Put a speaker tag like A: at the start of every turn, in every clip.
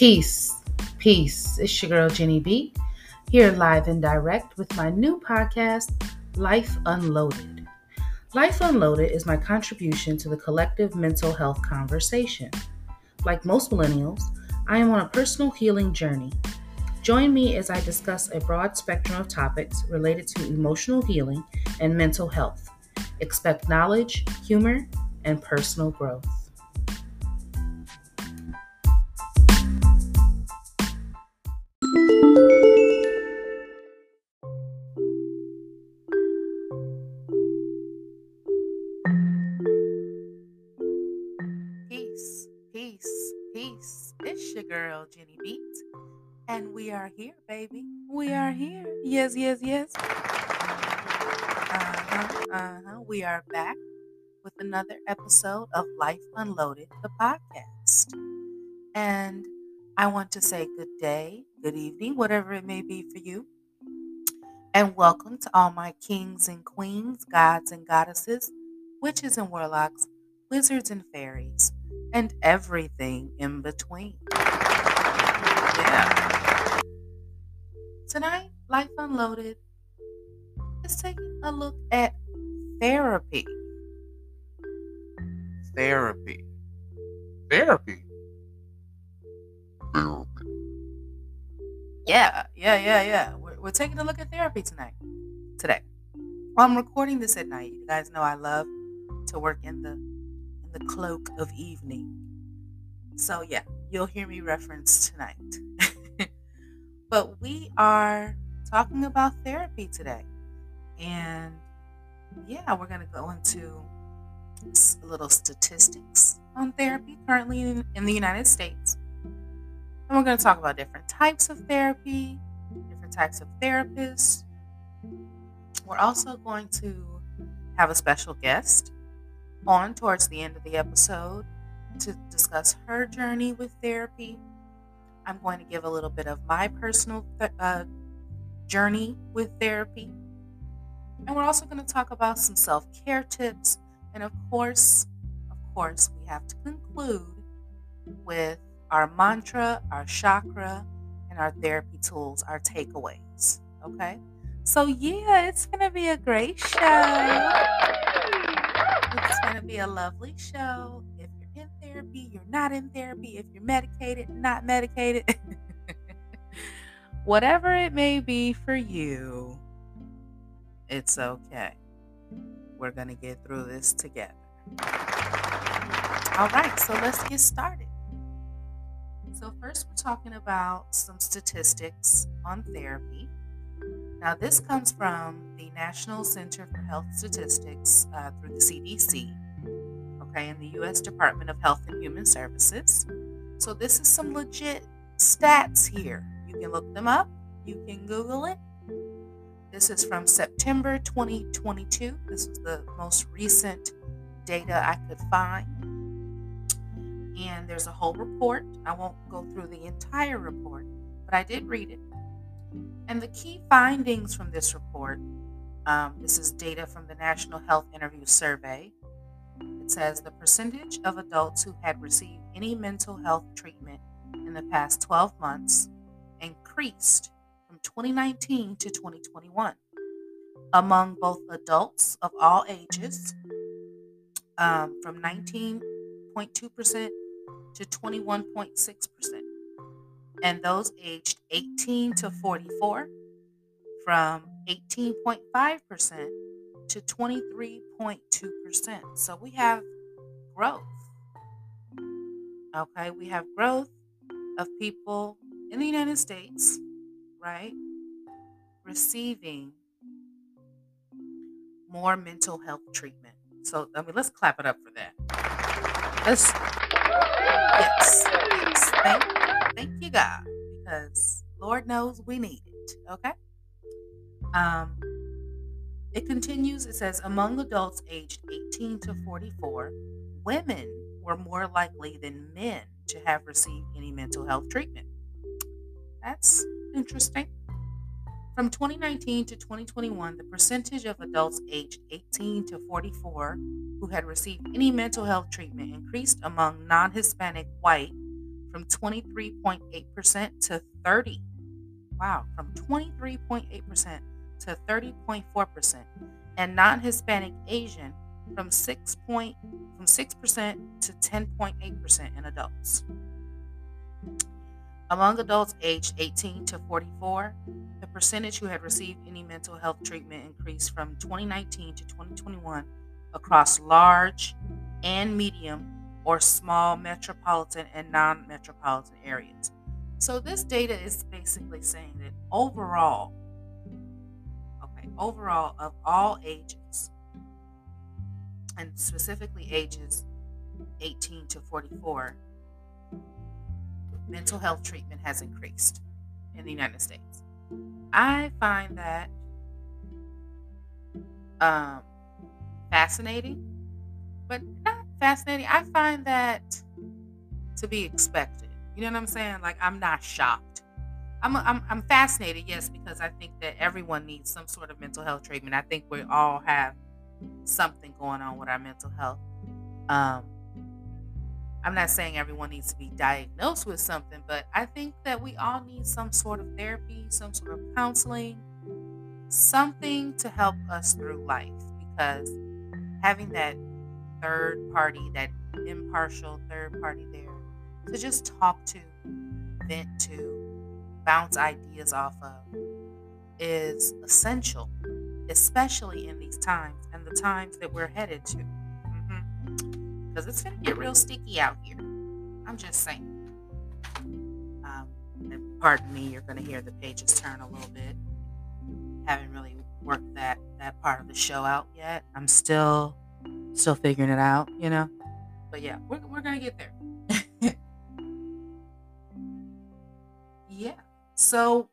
A: Peace, peace. It's your girl Jenny B, here live and direct with my new podcast, Life Unloaded. Life Unloaded is my contribution to the collective mental health conversation. Like most millennials, I am on a personal healing journey. Join me as I discuss a broad spectrum of topics related to emotional healing and mental health. Expect knowledge, humor, and personal growth. Yes, yes, yes. Uh-huh, uh-huh. We are back with another episode of Life Unloaded, the podcast. And I want to say good day, good evening, whatever it may be for you. And welcome to all my kings and queens, gods and goddesses, witches and warlocks, wizards and fairies, and everything in between. Yeah. Tonight, Life Unloaded is taking a look at therapy.
B: Therapy. Therapy. Therapy.
A: Yeah, yeah, yeah, yeah. We're, we're taking a look at therapy tonight. Today. Well, I'm recording this at night. You guys know I love to work in the in the cloak of evening. So yeah, you'll hear me reference tonight. but we are talking about therapy today. And yeah, we're going to go into little statistics on therapy currently in, in the United States. And we're going to talk about different types of therapy, different types of therapists. We're also going to have a special guest on towards the end of the episode to discuss her journey with therapy. I'm going to give a little bit of my personal th- uh, journey with therapy. And we're also going to talk about some self care tips. And of course, of course, we have to conclude with our mantra, our chakra, and our therapy tools, our takeaways. Okay? So, yeah, it's going to be a great show. It's going to be a lovely show. If you're in therapy, you're not in therapy. If you're medicated, not medicated. Whatever it may be for you, it's okay. We're going to get through this together. All right, so let's get started. So, first, we're talking about some statistics on therapy. Now, this comes from the National Center for Health Statistics uh, through the CDC, okay, and the U.S. Department of Health and Human Services. So, this is some legit stats here. You can look them up, you can Google it. This is from September 2022. This is the most recent data I could find. And there's a whole report. I won't go through the entire report, but I did read it. And the key findings from this report um, this is data from the National Health Interview Survey. It says the percentage of adults who had received any mental health treatment in the past 12 months increased from 2019 to 2021 among both adults of all ages um, from 19.2% to 21.6%, and those aged 18 to 44 from 18.5% to 23.2%. So we have growth. Okay, we have growth of people in the United States, right, receiving more mental health treatment. So, I mean, let's clap it up for that. Let's, yes, yes. Thank, thank you, God, because Lord knows we need it. Okay. Um, it continues. It says among adults aged 18 to 44, women were more likely than men to have received any mental health treatment. That's interesting. From 2019 to 2021, the percentage of adults aged 18 to 44 who had received any mental health treatment increased among non Hispanic white from 23.8% to 30. Wow, from 23.8% to 30.4%, and non-Hispanic Asian from 6 point, from 6% to 10.8% in adults. Among adults aged 18 to 44, the percentage who had received any mental health treatment increased from 2019 to 2021 across large and medium or small metropolitan and non metropolitan areas. So, this data is basically saying that overall, okay, overall of all ages, and specifically ages 18 to 44, mental health treatment has increased in the United States. I find that um, fascinating, but not fascinating. I find that to be expected. You know what I'm saying? Like I'm not shocked. I'm, I'm I'm fascinated, yes, because I think that everyone needs some sort of mental health treatment. I think we all have something going on with our mental health. Um, I'm not saying everyone needs to be diagnosed with something, but I think that we all need some sort of therapy, some sort of counseling, something to help us through life. Because having that third party, that impartial third party there to just talk to, vent to, bounce ideas off of is essential, especially in these times and the times that we're headed to because it's going to get real sticky out here. I'm just saying. Um, pardon me, you're going to hear the pages turn a little bit. Haven't really worked that that part of the show out yet. I'm still still figuring it out, you know. But yeah, we're we're gonna get there. yeah. So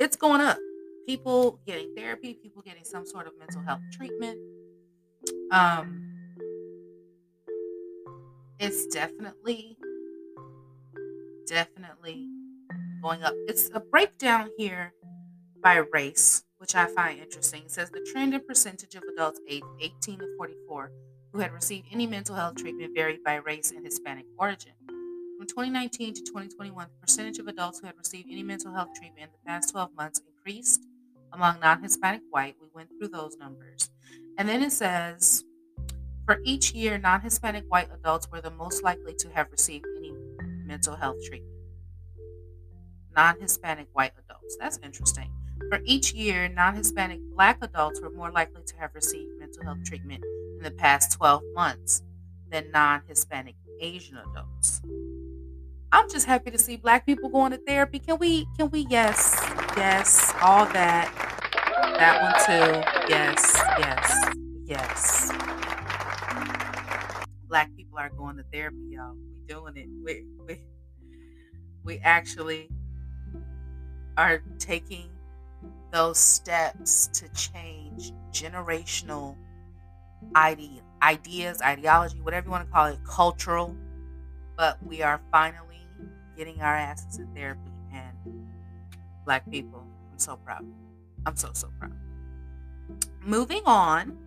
A: it's going up. People getting therapy, people getting some sort of mental health treatment. Um, it's definitely, definitely going up. It's a breakdown here by race, which I find interesting. It says the trend in percentage of adults aged 18 to 44 who had received any mental health treatment varied by race and Hispanic origin. From 2019 to 2021, the percentage of adults who had received any mental health treatment in the past 12 months increased among non Hispanic white. We went through those numbers. And then it says for each year, non Hispanic white adults were the most likely to have received any mental health treatment. Non Hispanic white adults. That's interesting. For each year, non Hispanic black adults were more likely to have received mental health treatment in the past 12 months than non Hispanic Asian adults. I'm just happy to see black people going to therapy. Can we, can we, yes, yes, all that. That one too. Yes, yes, yes black people are going to therapy, y'all. We doing it. We we we actually are taking those steps to change generational ide- ideas, ideology, whatever you want to call it, cultural. But we are finally getting our asses in therapy, and black people, I'm so proud. I'm so so proud. Moving on.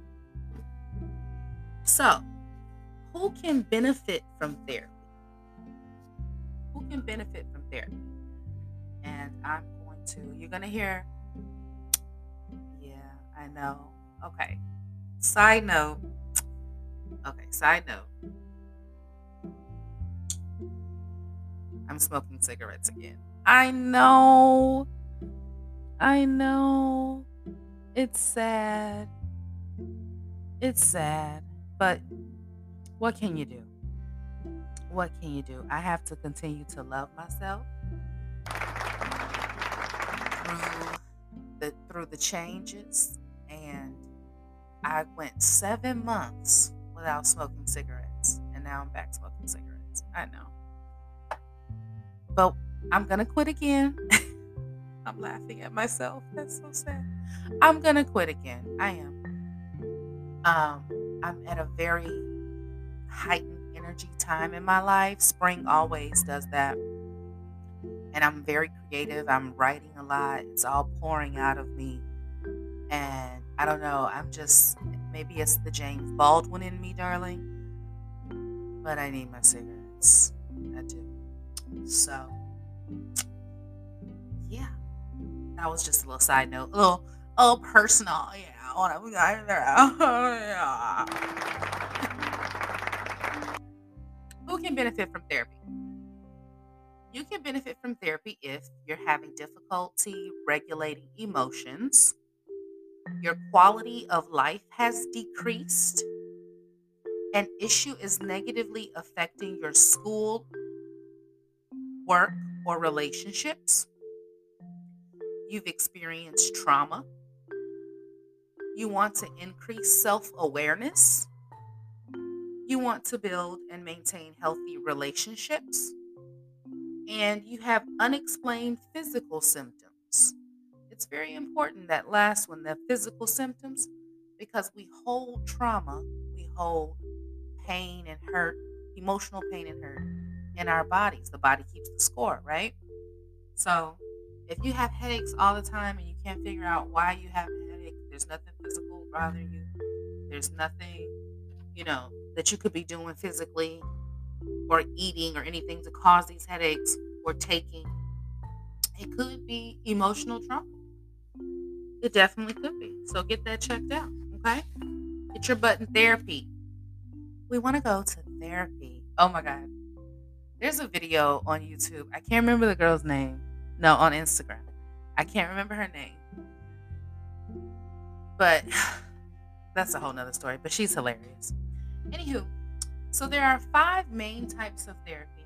A: So, who can benefit from therapy? Who can benefit from therapy? And I'm going to, you're going to hear, yeah, I know. Okay. Side note. Okay, side note. I'm smoking cigarettes again. I know. I know. It's sad. It's sad. But what can you do? What can you do? I have to continue to love myself through the through the changes and I went 7 months without smoking cigarettes and now I'm back smoking cigarettes. I know. But I'm going to quit again. I'm laughing at myself. That's so sad. I'm going to quit again. I am. Um I'm at a very heightened energy time in my life. Spring always does that. And I'm very creative. I'm writing a lot. It's all pouring out of me. And I don't know. I'm just, maybe it's the James Baldwin in me, darling. But I need my cigarettes. I do. So, yeah, that was just a little side note, a little, a little personal. Yeah, Who can benefit from therapy? You can benefit from therapy if you're having difficulty regulating emotions, your quality of life has decreased, an issue is negatively affecting your school, work, or relationships, you've experienced trauma, you want to increase self awareness, you want to build and maintain healthy relationships and you have unexplained physical symptoms. It's very important that last one, the physical symptoms, because we hold trauma, we hold pain and hurt, emotional pain and hurt in our bodies. The body keeps the score, right? So if you have headaches all the time and you can't figure out why you have a headache, there's nothing physical bothering you. There's nothing, you know, that you could be doing physically or eating or anything to cause these headaches or taking. It could be emotional trauma. It definitely could be. So get that checked out, okay? Get your butt in therapy. We want to go to therapy. Oh my God. There's a video on YouTube. I can't remember the girl's name. No, on Instagram. I can't remember her name. But that's a whole nother story. But she's hilarious. Anywho, so there are five main types of therapy.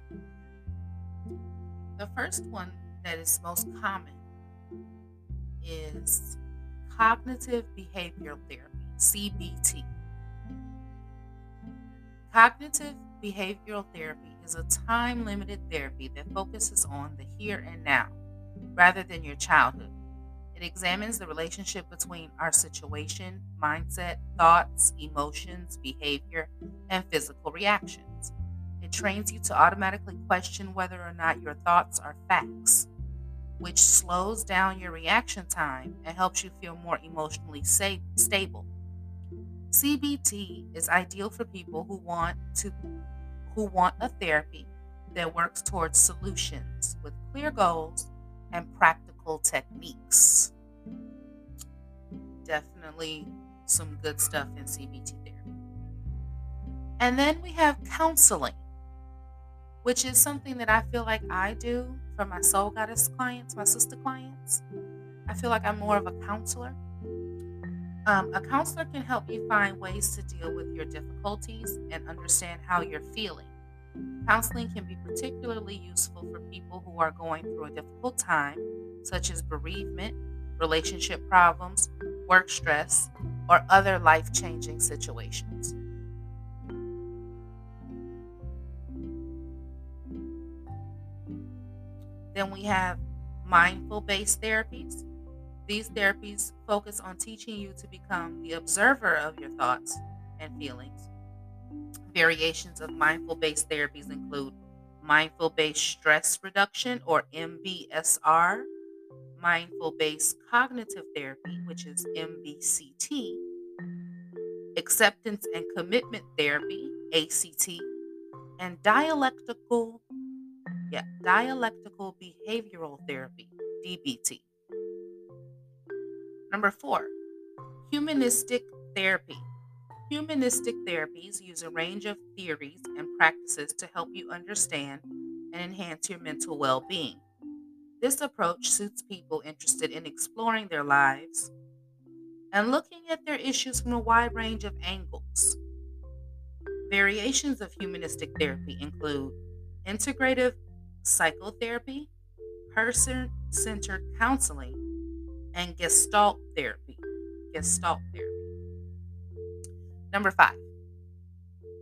A: The first one that is most common is cognitive behavioral therapy, CBT. Cognitive behavioral therapy is a time limited therapy that focuses on the here and now rather than your childhood. It examines the relationship between our situation, mindset, thoughts, emotions, behavior, and physical reactions. It trains you to automatically question whether or not your thoughts are facts, which slows down your reaction time and helps you feel more emotionally safe, stable. CBT is ideal for people who want to who want a therapy that works towards solutions with clear goals and practical techniques. Definitely some good stuff in CBT therapy. And then we have counseling, which is something that I feel like I do for my soul goddess clients, my sister clients. I feel like I'm more of a counselor. Um, a counselor can help you find ways to deal with your difficulties and understand how you're feeling. Counseling can be particularly useful for people who are going through a difficult time, such as bereavement, relationship problems, work stress, or other life changing situations. Then we have mindful based therapies. These therapies focus on teaching you to become the observer of your thoughts and feelings Variations of mindful based therapies include mindful based stress reduction or MBSR, mindful based cognitive therapy, which is MBCT, acceptance and commitment therapy, ACT, and dialectical yeah, dialectical behavioral therapy, DBT. Number 4, humanistic therapy. Humanistic therapies use a range of theories and practices to help you understand and enhance your mental well being. This approach suits people interested in exploring their lives and looking at their issues from a wide range of angles. Variations of humanistic therapy include integrative psychotherapy, person centered counseling, and gestalt therapy. Gestalt therapy. Number five,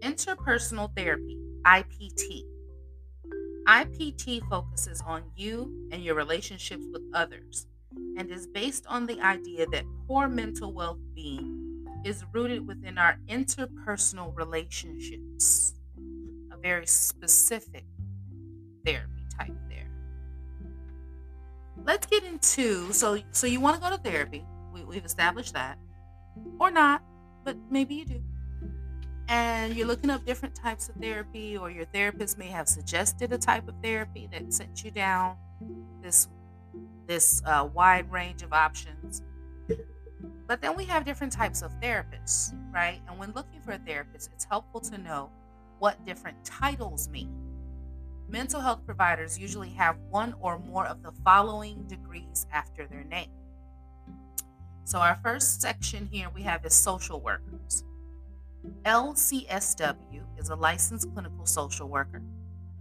A: interpersonal therapy, IPT. IPT focuses on you and your relationships with others and is based on the idea that poor mental well being is rooted within our interpersonal relationships. A very specific therapy type there. Let's get into so so you want to go to therapy. We, we've established that. Or not but maybe you do. and you're looking up different types of therapy, or your therapist may have suggested a type of therapy that sent you down this this uh, wide range of options. But then we have different types of therapists, right? And when looking for a therapist, it's helpful to know what different titles mean. Mental health providers usually have one or more of the following degrees after their name. So, our first section here we have is social workers. LCSW is a licensed clinical social worker.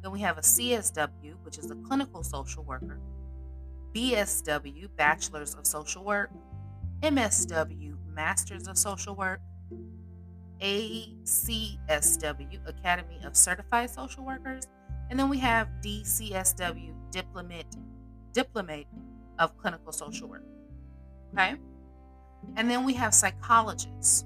A: Then we have a CSW, which is a clinical social worker. BSW, Bachelors of Social Work. MSW, Masters of Social Work. ACSW, Academy of Certified Social Workers. And then we have DCSW, Diplomate, Diplomate of Clinical Social Work. Okay? And then we have psychologists.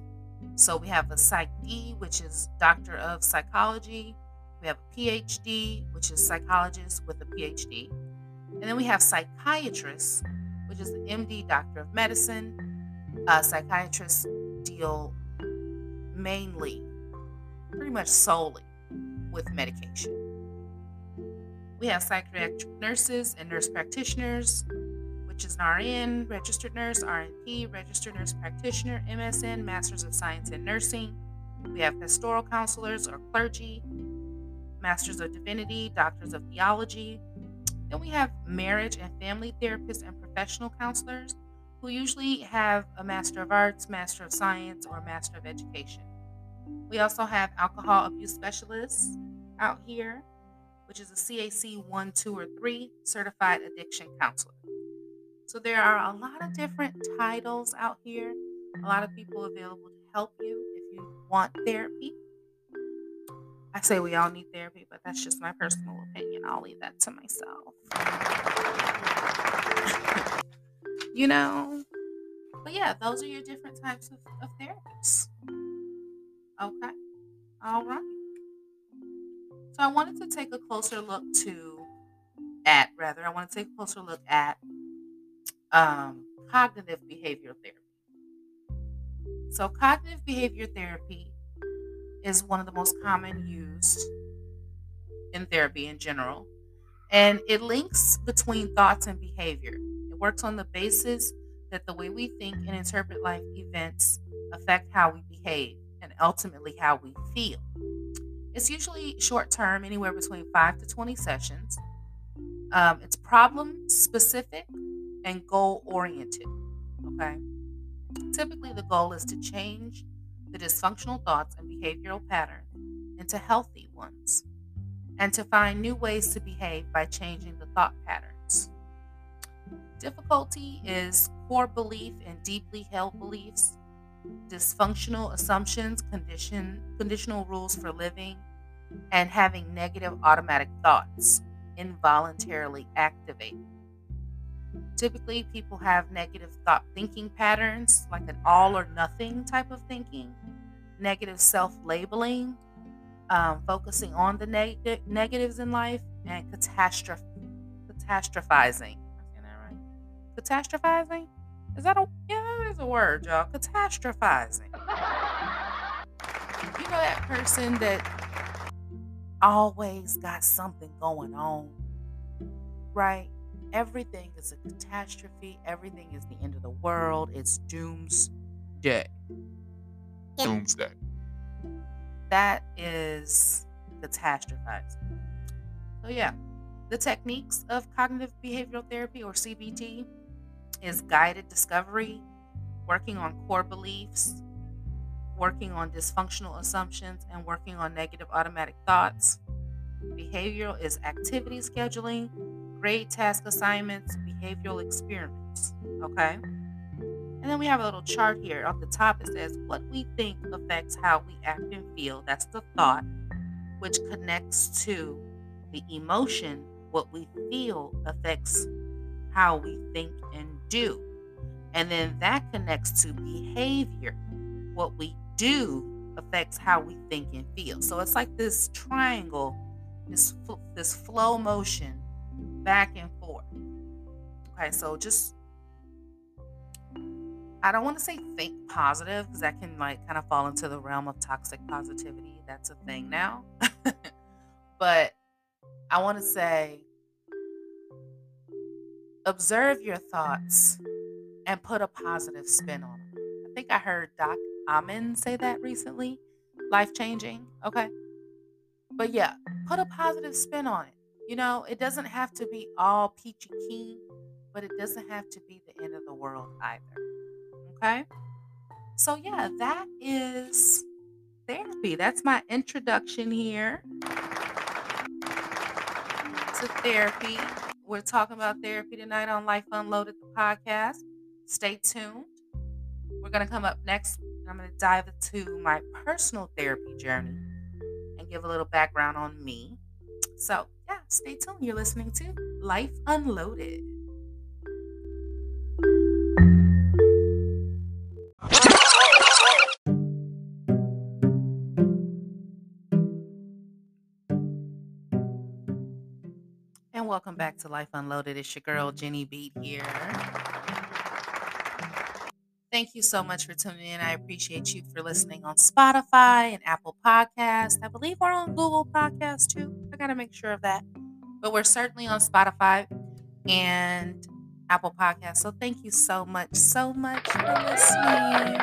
A: So we have a Psych D, which is Doctor of Psychology. We have a PhD, which is psychologist with a PhD. And then we have psychiatrists, which is the MD, Doctor of Medicine. Uh, psychiatrists deal mainly, pretty much solely, with medication. We have psychiatric nurses and nurse practitioners, which is an RN, registered nurse, RNP, registered nurse practitioner, MSN, Masters of Science in Nursing. We have pastoral counselors or clergy, Masters of Divinity, Doctors of Theology. Then we have marriage and family therapists and professional counselors who usually have a Master of Arts, Master of Science, or Master of Education. We also have alcohol abuse specialists out here, which is a CAC 1, 2, or 3 certified addiction counselor. So there are a lot of different titles out here, a lot of people available to help you if you want therapy. I say we all need therapy, but that's just my personal opinion. I'll leave that to myself. you know? But yeah, those are your different types of, of therapists. Okay. All right. So I wanted to take a closer look to at rather, I want to take a closer look at um, cognitive behavior therapy. So, cognitive behavior therapy is one of the most common used in therapy in general, and it links between thoughts and behavior. It works on the basis that the way we think and interpret life events affect how we behave and ultimately how we feel. It's usually short term, anywhere between 5 to 20 sessions. Um, it's problem specific and goal oriented. Okay. Typically, the goal is to change the dysfunctional thoughts and behavioral patterns into healthy ones and to find new ways to behave by changing the thought patterns. Difficulty is core belief and deeply held beliefs, dysfunctional assumptions, condition, conditional rules for living, and having negative automatic thoughts involuntarily activated. Typically, people have negative thought thinking patterns, like an all or nothing type of thinking, negative self labeling, um, focusing on the neg- negatives in life, and catastrophe, catastrophizing. Right? Catastrophizing? Is that a yeah? That is a word, y'all. Catastrophizing. you know that person that always got something going on, right? Everything is a catastrophe. Everything is the end of the world. It's doomsday.
B: Doomsday.
A: That is catastrophizing. So, yeah, the techniques of cognitive behavioral therapy or CBT is guided discovery, working on core beliefs, working on dysfunctional assumptions, and working on negative automatic thoughts. Behavioral is activity scheduling, grade task assignments, behavioral experiments. Okay. And then we have a little chart here. Off the top, it says what we think affects how we act and feel. That's the thought, which connects to the emotion. What we feel affects how we think and do. And then that connects to behavior. What we do affects how we think and feel. So it's like this triangle, this, this flow motion back and forth. Okay, so just I don't want to say think positive because that can like kind of fall into the realm of toxic positivity. That's a thing mm-hmm. now. but I want to say observe your thoughts and put a positive spin on them. I think I heard Doc Amen say that recently. Life changing. Okay. But yeah, put a positive spin on it. You know, it doesn't have to be all peachy keen, but it doesn't have to be the end of the world either. Okay. So, yeah, that is therapy. That's my introduction here to therapy. We're talking about therapy tonight on Life Unloaded, the podcast. Stay tuned. We're going to come up next. I'm going to dive into my personal therapy journey and give a little background on me. So, yeah, stay tuned. You're listening to Life Unloaded. And welcome back to Life Unloaded. It's your girl, Jenny B here. Thank you so much for tuning in. I appreciate you for listening on Spotify and Apple Podcast. I believe we're on Google Podcast too. I got to make sure of that. But we're certainly on Spotify and Apple Podcast. So thank you so much, so much for listening.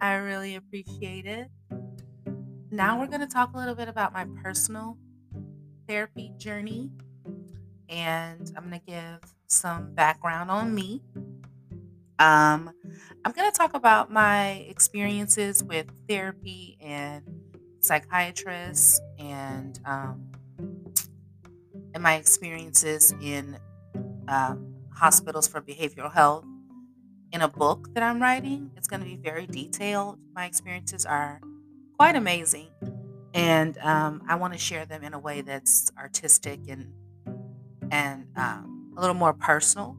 A: I really appreciate it. Now we're going to talk a little bit about my personal therapy journey and I'm going to give some background on me. Um, I'm going to talk about my experiences with therapy and psychiatrists and um, and my experiences in um, hospitals for behavioral health in a book that I'm writing. It's going to be very detailed. My experiences are quite amazing, and um, I want to share them in a way that's artistic and and um, a little more personal.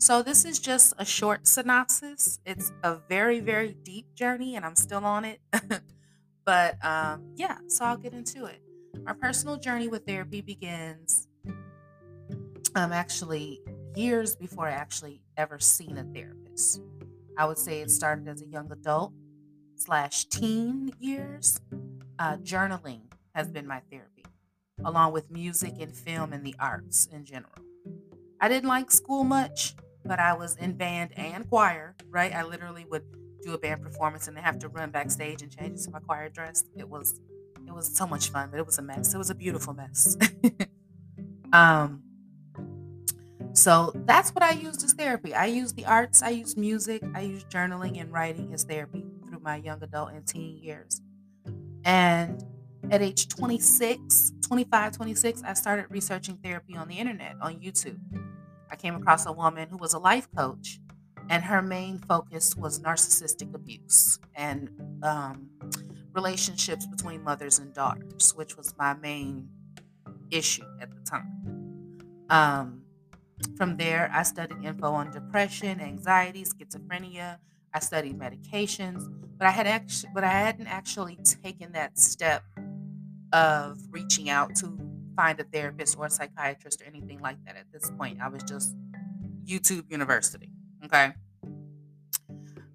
A: So this is just a short synopsis. It's a very very deep journey, and I'm still on it. but um, yeah, so I'll get into it. My personal journey with therapy begins um, actually years before I actually ever seen a therapist. I would say it started as a young adult slash teen years. Uh, journaling has been my therapy, along with music and film and the arts in general. I didn't like school much, but I was in band and choir, right? I literally would do a band performance and have to run backstage and change into my choir dress. It was it was so much fun, but it was a mess. It was a beautiful mess. um so that's what I used as therapy. I used the arts, I used music, I used journaling and writing as therapy through my young adult and teen years. And at age 26, 25, 26, I started researching therapy on the internet, on YouTube. I came across a woman who was a life coach, and her main focus was narcissistic abuse and um, relationships between mothers and daughters, which was my main issue at the time. Um, from there, I studied info on depression, anxiety, schizophrenia. I studied medications, but I had actually, but I hadn't actually taken that step of reaching out to find a therapist or a psychiatrist or anything like that at this point. I was just YouTube University. Okay.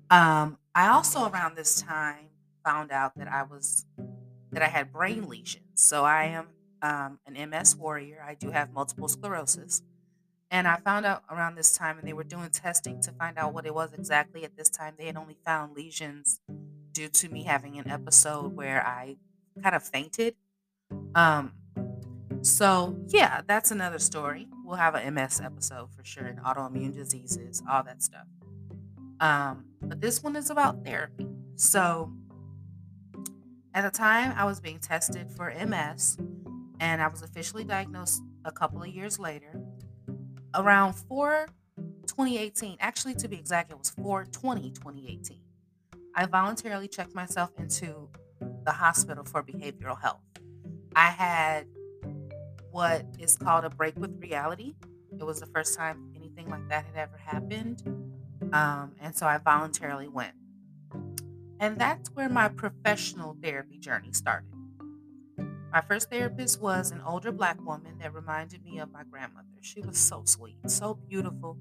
A: Um, I also around this time found out that I was that I had brain lesions. So I am um, an MS warrior. I do have multiple sclerosis. And I found out around this time, and they were doing testing to find out what it was exactly. At this time, they had only found lesions due to me having an episode where I kind of fainted. Um, so yeah, that's another story. We'll have an MS episode for sure, and autoimmune diseases, all that stuff. Um, but this one is about therapy. So at the time, I was being tested for MS, and I was officially diagnosed a couple of years later around 4 2018 actually to be exact it was 4 20 2018 i voluntarily checked myself into the hospital for behavioral health i had what is called a break with reality it was the first time anything like that had ever happened um, and so i voluntarily went and that's where my professional therapy journey started my first therapist was an older black woman that reminded me of my grandmother. She was so sweet, so beautiful.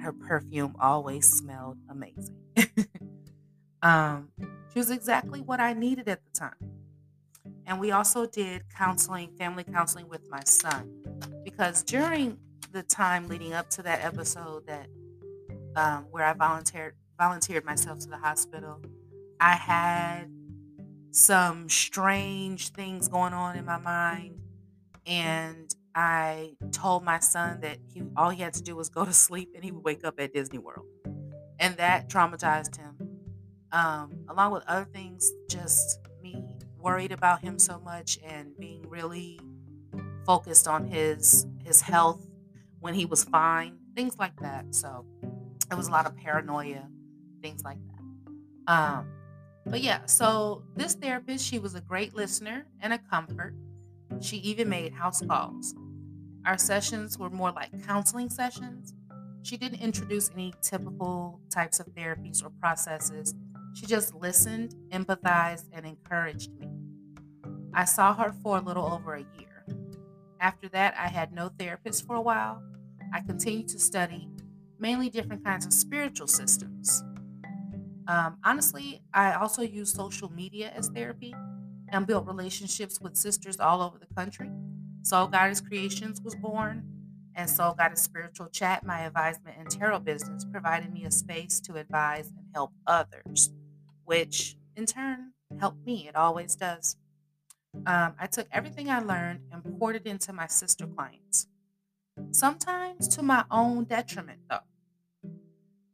A: her perfume always smelled amazing. um, she was exactly what I needed at the time. And we also did counseling, family counseling with my son, because during the time leading up to that episode that um, where I volunteered volunteered myself to the hospital, I had some strange things going on in my mind, and I told my son that he all he had to do was go to sleep and he would wake up at Disney World, and that traumatized him. Um, along with other things, just worried about him so much and being really focused on his his health when he was fine, things like that. So it was a lot of paranoia, things like that. Um, but yeah, so this therapist, she was a great listener and a comfort. She even made house calls. Our sessions were more like counseling sessions. She didn't introduce any typical types of therapies or processes. She just listened, empathized, and encouraged me. I saw her for a little over a year. After that, I had no therapist for a while. I continued to study mainly different kinds of spiritual systems. Um, honestly, I also use social media as therapy and built relationships with sisters all over the country. Soul Goddess Creations was born, and Soul Goddess Spiritual Chat, my advisement and tarot business, provided me a space to advise and help others, which in turn helped me. It always does. Um, I took everything I learned and poured it into my sister clients, sometimes to my own detriment, though.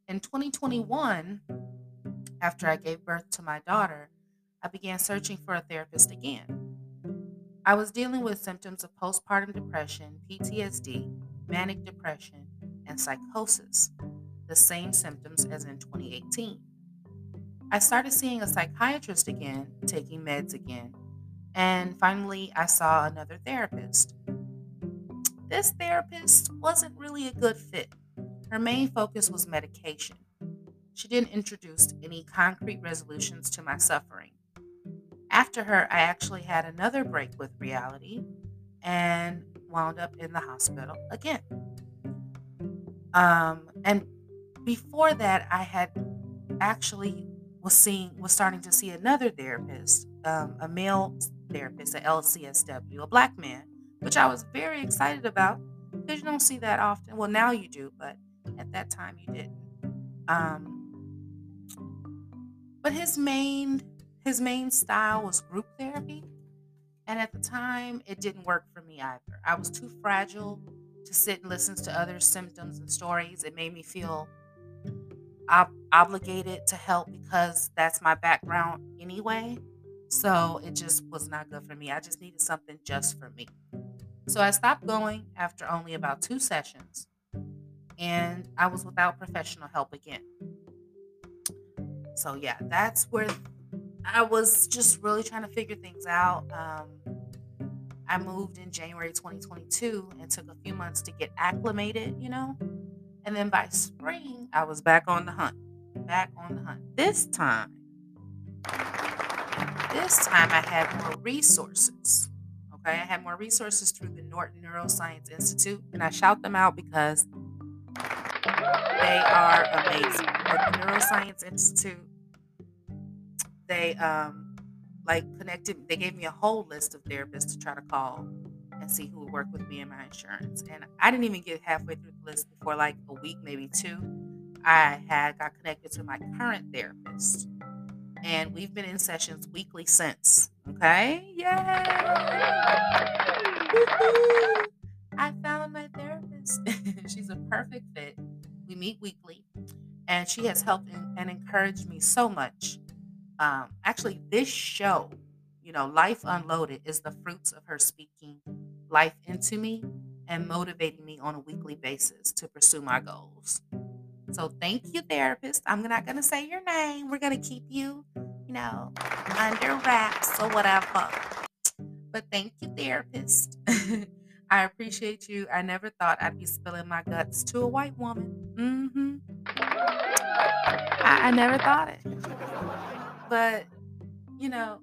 A: In 2021, after I gave birth to my daughter, I began searching for a therapist again. I was dealing with symptoms of postpartum depression, PTSD, manic depression, and psychosis, the same symptoms as in 2018. I started seeing a psychiatrist again, taking meds again, and finally I saw another therapist. This therapist wasn't really a good fit. Her main focus was medication. She didn't introduce any concrete resolutions to my suffering. After her, I actually had another break with reality and wound up in the hospital again. Um, and before that, I had actually was seeing was starting to see another therapist, um, a male therapist at LCSW, a black man, which I was very excited about because you don't see that often. Well, now you do, but at that time you didn't. Um, but his main his main style was group therapy. And at the time, it didn't work for me either. I was too fragile to sit and listen to others' symptoms and stories. It made me feel ob- obligated to help because that's my background anyway. So it just was not good for me. I just needed something just for me. So I stopped going after only about two sessions and I was without professional help again. So yeah, that's where I was just really trying to figure things out. Um, I moved in January 2022 and took a few months to get acclimated, you know. And then by spring, I was back on the hunt. Back on the hunt. This time, this time I had more resources. Okay, I had more resources through the Norton Neuroscience Institute, and I shout them out because they are amazing. At the Neuroscience Institute, they um like connected they gave me a whole list of therapists to try to call and see who would work with me and my insurance. And I didn't even get halfway through the list before like a week, maybe two. I had got connected to my current therapist. And we've been in sessions weekly since. Okay? Yay! I found my therapist. She's a perfect fit. We meet weekly, and she has helped and encouraged me so much. Um, actually, this show, you know, Life Unloaded, is the fruits of her speaking life into me and motivating me on a weekly basis to pursue my goals. So thank you, therapist. I'm not going to say your name. We're going to keep you, you know, under wraps or whatever. But thank you, therapist. I appreciate you. I never thought I'd be spilling my guts to a white woman. Mm-hmm. I, I never thought it. But, you know,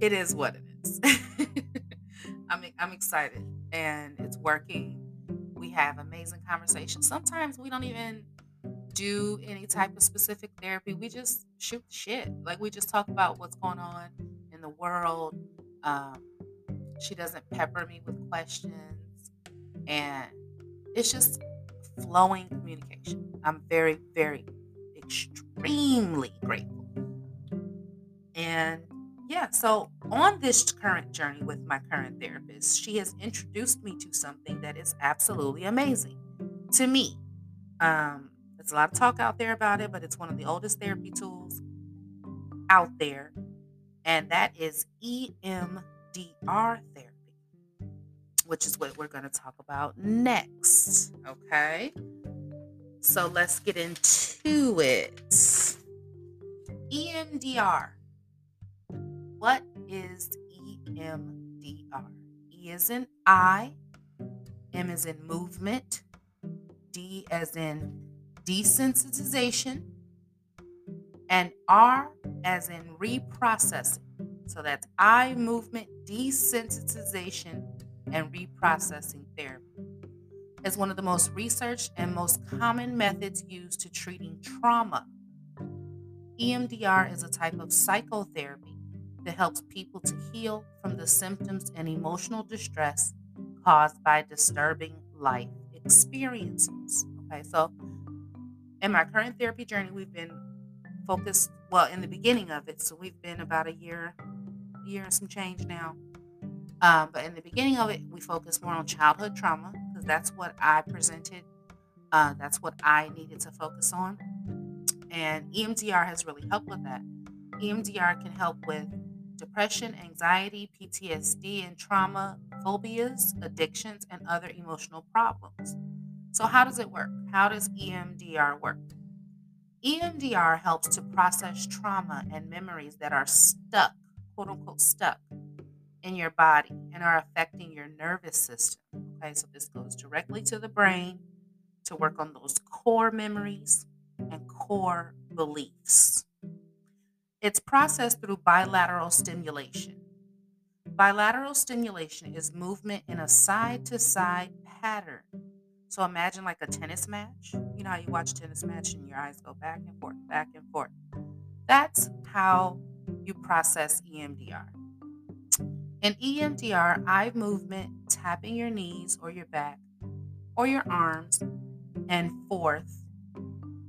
A: it is what it is. I'm, I'm excited and it's working We have amazing conversations. Sometimes we don't even do any type of specific therapy. We just shoot shit. Like we just talk about what's going on in the world. Um, she doesn't pepper me with questions, and it's just flowing communication. I'm very, very, extremely grateful. And yeah, so on this current journey with my current therapist, she has introduced me to something that is absolutely amazing to me. Um, there's a lot of talk out mm-hmm. there about it, but it's one of the oldest therapy tools out there, and that is EMDR therapy, which is what we're going to talk about next. Okay, so let's get into it. EMDR. What is EMDR? E is in eye, M is in movement, D as in desensitization, and R as in reprocessing. So that's eye movement, desensitization, and reprocessing therapy. Is one of the most researched and most common methods used to treating trauma. EMDR is a type of psychotherapy that helps people to heal from the symptoms and emotional distress caused by disturbing life experiences. Okay, so in my current therapy journey, we've been focused, well, in the beginning of it, so we've been about a year, year and some change now. Um, but in the beginning of it, we focused more on childhood trauma because that's what I presented. Uh, that's what I needed to focus on. And EMDR has really helped with that. EMDR can help with depression, anxiety, PTSD, and trauma, phobias, addictions, and other emotional problems. So, how does it work? How does EMDR work? EMDR helps to process trauma and memories that are stuck, quote unquote, stuck in your body and are affecting your nervous system. Okay, so this goes directly to the brain to work on those core memories and core beliefs. It's processed through bilateral stimulation. Bilateral stimulation is movement in a side to side pattern so imagine like a tennis match. You know how you watch tennis match and your eyes go back and forth, back and forth. That's how you process EMDR. In EMDR, eye movement, tapping your knees or your back or your arms, and forth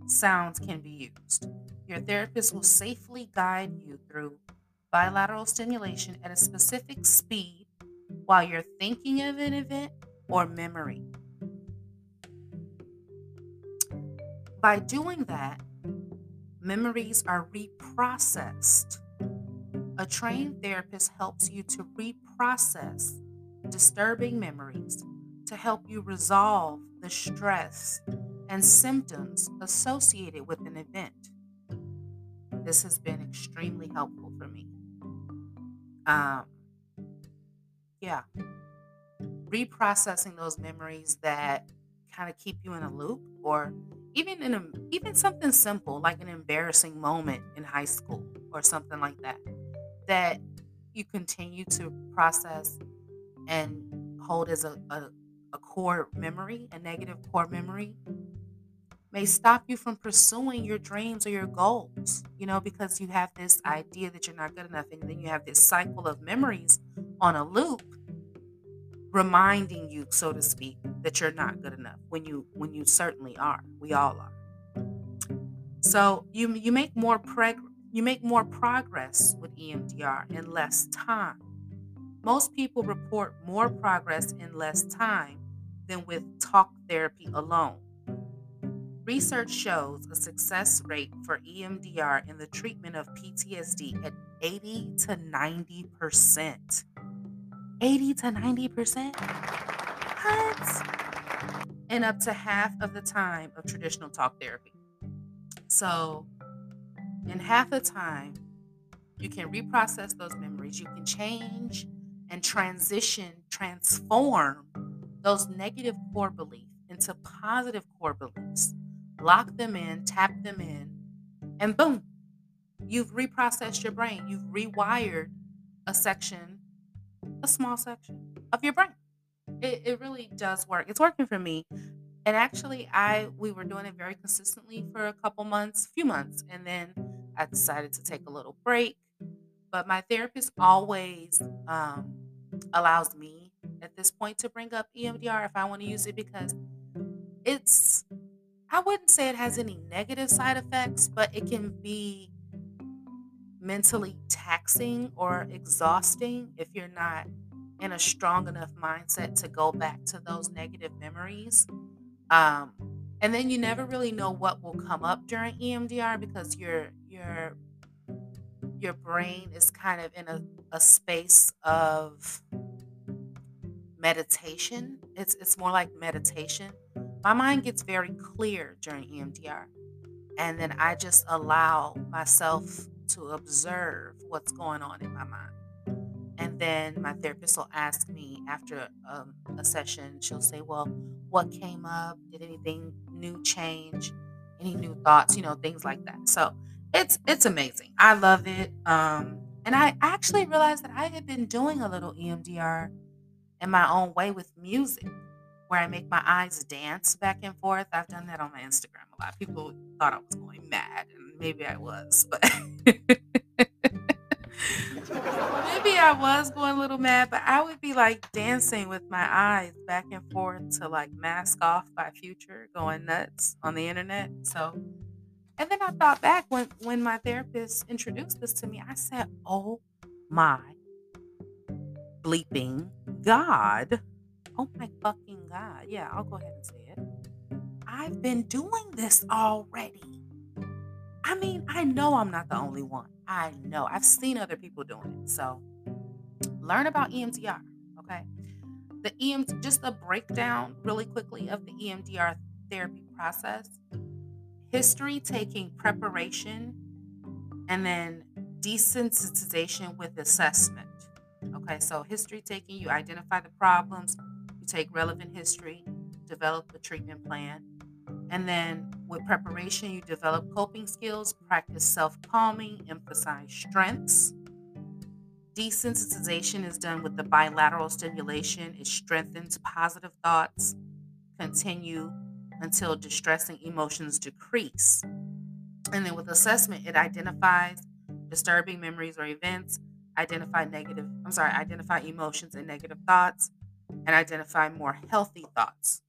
A: sounds can be used. Your therapist will safely guide you through bilateral stimulation at a specific speed while you're thinking of an event or memory. By doing that, memories are reprocessed. A trained therapist helps you to reprocess disturbing memories to help you resolve the stress and symptoms associated with an event. This has been extremely helpful for me. Um, yeah, reprocessing those memories that kind of keep you in a loop or even in a even something simple like an embarrassing moment in high school or something like that that you continue to process and hold as a, a, a core memory a negative core memory may stop you from pursuing your dreams or your goals you know because you have this idea that you're not good enough and then you have this cycle of memories on a loop reminding you, so to speak, that you're not good enough when you when you certainly are. We all are. So you you make more preg- you make more progress with EMDR in less time. Most people report more progress in less time than with talk therapy alone. Research shows a success rate for EMDR in the treatment of PTSD at 80 to 90 percent. 80 to 90%? What? And up to half of the time of traditional talk therapy. So, in half the time, you can reprocess those memories. You can change and transition, transform those negative core beliefs into positive core beliefs. Lock them in, tap them in, and boom, you've reprocessed your brain. You've rewired a section a small section of your brain. It, it really does work. It's working for me. And actually, I we were doing it very consistently for a couple months, few months, and then I decided to take a little break. But my therapist always um, allows me at this point to bring up EMDR if I want to use it because it's I wouldn't say it has any negative side effects, but it can be mentally taxing or exhausting if you're not in a strong enough mindset to go back to those negative memories. Um, and then you never really know what will come up during EMDR because your your your brain is kind of in a, a space of meditation. It's it's more like meditation my mind gets very clear during EMDR. And then I just allow myself to observe what's going on in my mind. And then my therapist will ask me after um, a session, she'll say, Well, what came up? Did anything new change? Any new thoughts? You know, things like that. So it's it's amazing. I love it. Um, and I actually realized that I had been doing a little EMDR in my own way with music where I make my eyes dance back and forth. I've done that on my Instagram a lot. People thought I was going mad, and maybe I was, but maybe I was going a little mad. But I would be like dancing with my eyes back and forth to like Mask Off by Future, going nuts on the internet. So, and then I thought back when when my therapist introduced this to me, I said, "Oh my bleeping God." Oh my fucking God. Yeah, I'll go ahead and say it. I've been doing this already. I mean, I know I'm not the only one. I know. I've seen other people doing it. So learn about EMDR, okay? The EM just a breakdown really quickly of the EMDR therapy process. History taking preparation and then desensitization with assessment. Okay, so history taking, you identify the problems, you take relevant history, develop a treatment plan, and then with preparation, you develop coping skills, practice self calming, emphasize strengths. Desensitization is done with the bilateral stimulation, it strengthens positive thoughts, continue until distressing emotions decrease. And then with assessment, it identifies disturbing memories or events, identify negative, I'm sorry, identify emotions and negative thoughts, and identify more healthy thoughts.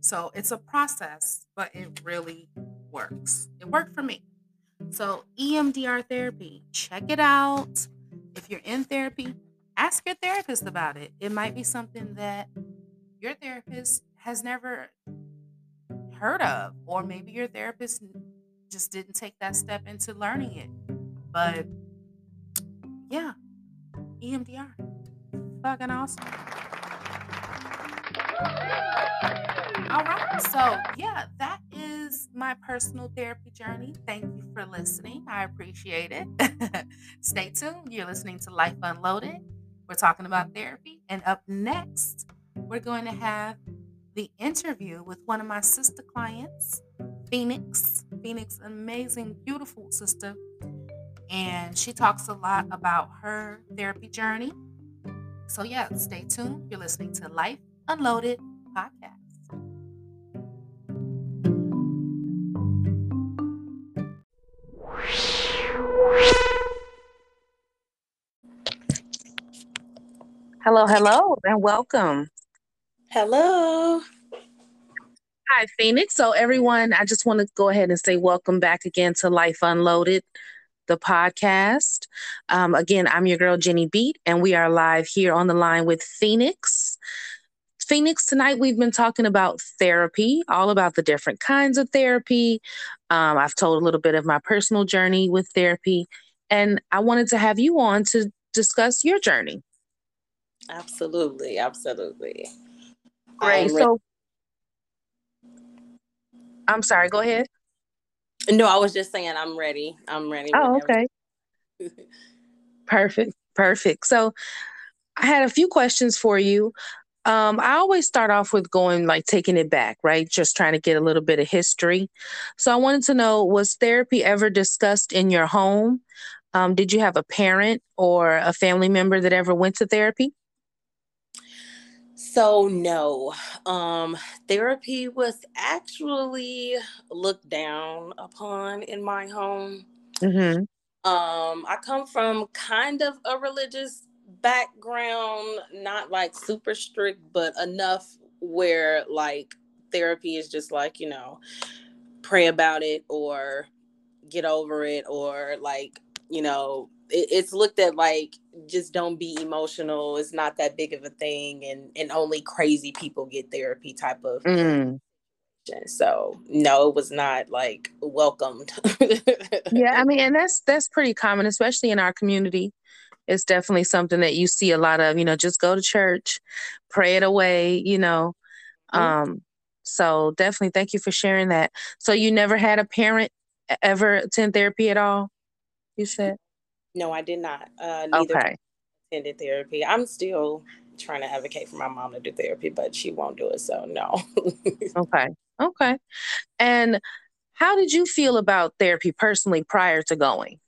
A: So it's a process, but it really works. It worked for me. So, EMDR therapy, check it out. If you're in therapy, ask your therapist about it. It might be something that your therapist has never heard of, or maybe your therapist just didn't take that step into learning it. But yeah, EMDR, fucking awesome. All right. So, yeah, that is my personal therapy journey. Thank you for listening. I appreciate it. Stay tuned. You're listening to Life Unloaded. We're talking about therapy. And up next, we're going to have the interview with one of my sister clients, Phoenix. Phoenix, amazing, beautiful sister. And she talks a lot about her therapy journey. So, yeah, stay tuned. You're listening to Life Unloaded podcast. Hello, hello, and welcome.
C: Hello.
A: Hi, Phoenix. So, everyone, I just want to go ahead and say welcome back again to Life Unloaded, the podcast. Um, again, I'm your girl, Jenny B, and we are live here on the line with Phoenix. Phoenix, tonight we've been talking about therapy, all about the different kinds of therapy. Um, I've told a little bit of my personal journey with therapy, and I wanted to have you on to discuss your journey.
C: Absolutely, absolutely.
A: Great. So, I'm sorry. Go ahead.
C: No, I was just saying I'm ready. I'm ready.
A: Oh, okay. perfect. Perfect. So, I had a few questions for you. Um, I always start off with going like taking it back, right? Just trying to get a little bit of history. So I wanted to know was therapy ever discussed in your home? Um, did you have a parent or a family member that ever went to therapy?
C: So no, um, therapy was actually looked down upon in my home.
A: Mm-hmm.
C: Um, I come from kind of a religious background, not like super strict, but enough where like therapy is just like, you know, pray about it or get over it or like, you know, it, it's looked at like just don't be emotional. It's not that big of a thing and and only crazy people get therapy type of
A: Mm.
C: so no, it was not like welcomed.
A: Yeah, I mean, and that's that's pretty common, especially in our community. It's definitely something that you see a lot of. You know, just go to church, pray it away. You know,
C: Mhm.
A: um. So definitely, thank you for sharing that. So you never had a parent ever attend therapy at all? You said
C: no, I did not. Uh neither
A: okay.
C: attended therapy. I'm still trying to advocate for my mom to do therapy, but she won't do it. So no.
A: Okay. Okay. And how did you feel about therapy personally prior to going?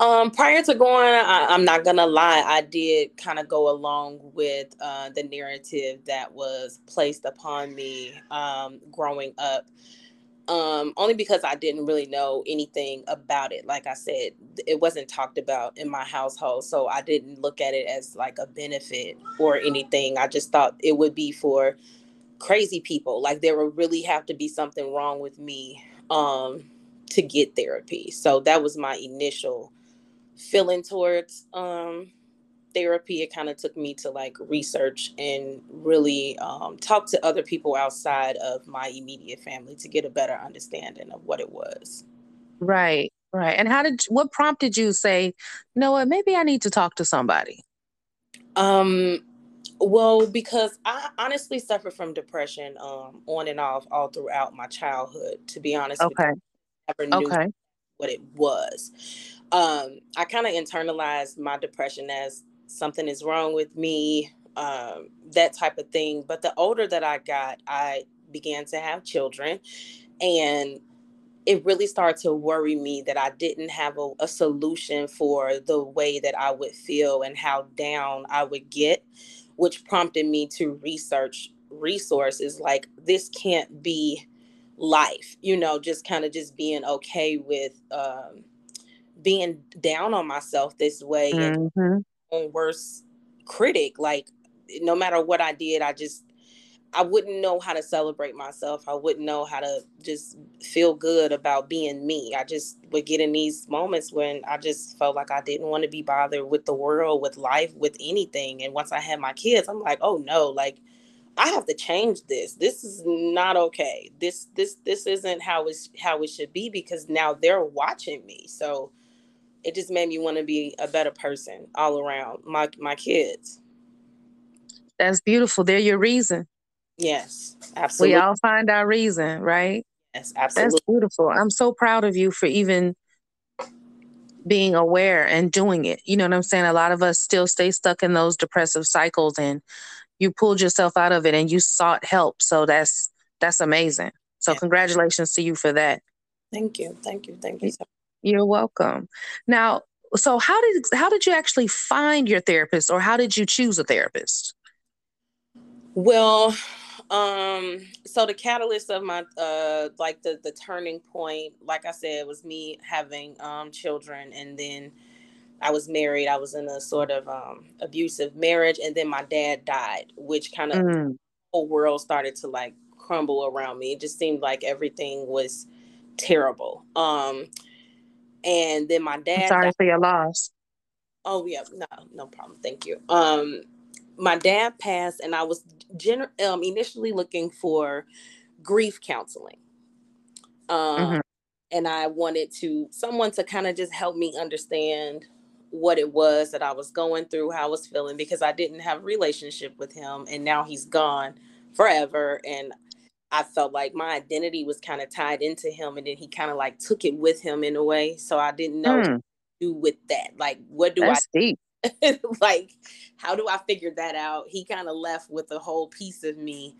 C: Um, prior to going, I, I'm not gonna lie, I did kind of go along with uh, the narrative that was placed upon me um, growing up. Um, only because I didn't really know anything about it. Like I said, it wasn't talked about in my household, so I didn't look at it as like a benefit or anything. I just thought it would be for crazy people. Like there would really have to be something wrong with me um, to get therapy. So that was my initial feeling towards um, therapy. It kind of took me to like research and really um, talk to other people outside of my immediate family to get a better understanding of what it was.
A: Right. Right. And how did what prompted you say, you know what, maybe I need to talk to somebody?
C: Um, well, because I honestly suffered from depression um, on and off all throughout my childhood. To be honest,
A: Okay.
C: I never knew
A: Okay.
C: what it was. Um, I kind of internalized my depression as something is wrong with me, um, that type of thing. But the older that I got, I began to have children, and it really started to worry me that I didn't have a, a solution for the way that I would feel and how down I would get, which prompted me to research resources like this can't be life, you know, just kind of just being okay with um, being down on myself this way and
A: hmm
C: own worst critic. Like no matter what I did, I just I wouldn't know how to celebrate myself. I wouldn't know how to just feel good about being me. I just would get in these moments when I just felt like I didn't want to be bothered with the world, with life, with anything. And once I had my kids, I'm like, oh no, like I have to change this. This is not okay. This this this isn't how it's how it should be because now they're watching me. So it just made me want to be a better person all around. My my kids.
A: That's beautiful. They're your reason.
C: Yes, absolutely.
A: We all find our reason, right?
C: Yes, absolutely.
A: That's beautiful. I'm so proud of you for even being aware and doing it. You know what I'm saying? A lot of us still stay stuck in those depressive cycles and you pulled yourself out of it and you sought help. So that's that's amazing. So
C: Yeah.
A: congratulations to you for that.
C: Thank you. Thank you. Thank you so
A: You're welcome. Now, so how did how did you actually find your therapist or how did you choose a therapist?
C: Well, um, so the catalyst of my uh like the the turning point, like I said, was me having um children and then I was married. I was in a sort of um abusive marriage and then my dad died, which kind of
A: Mm,
C: whole world started to like crumble around me. It just seemed like everything was terrible. Um and then my
A: I'm
C: dad
A: sorry
C: died.
A: for your loss.
C: Oh yeah, no, no problem. Thank you. Um, my dad passed, and I was gener- um, initially looking for grief counseling. Um,
A: Mhm.
C: and I wanted to someone to kind of just help me understand what it was that I was going through, how I was feeling, because I didn't have a relationship with him, and now he's gone forever, and I felt like my identity was kind of tied into him, and then he kind of like took it with him in a way. So I didn't know what
A: Mm,
C: to do with that. Like, what do I
A: that's deep.
C: like how do i figure that out he kind of left with a whole piece of me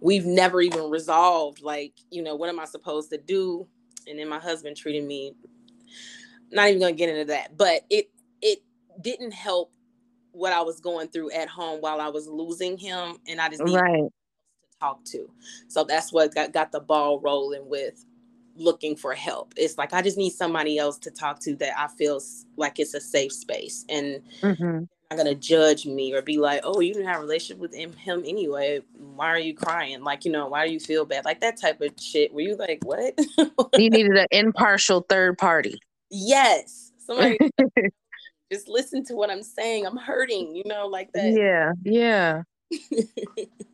C: we've never even resolved like you know what am i supposed to do and then my husband treated me not even gonna get into that but it it didn't help what I was going through at home while I was losing him, and I just needed
A: Right.
C: Talk to. So that's what got, got the ball rolling with looking for help. It's like I just need somebody else to talk to that I feel like it's a safe space and
A: hmm
C: not gonna judge me or be like, oh, you didn't have a relationship with him, him anyway. Why are you crying? Like, you know, why do you feel bad? Like that type of shit. Were you like, what?
A: You needed an impartial third party.
C: yes. Somebody just listen to what I'm saying. I'm hurting, you know, like that.
A: Yeah, yeah.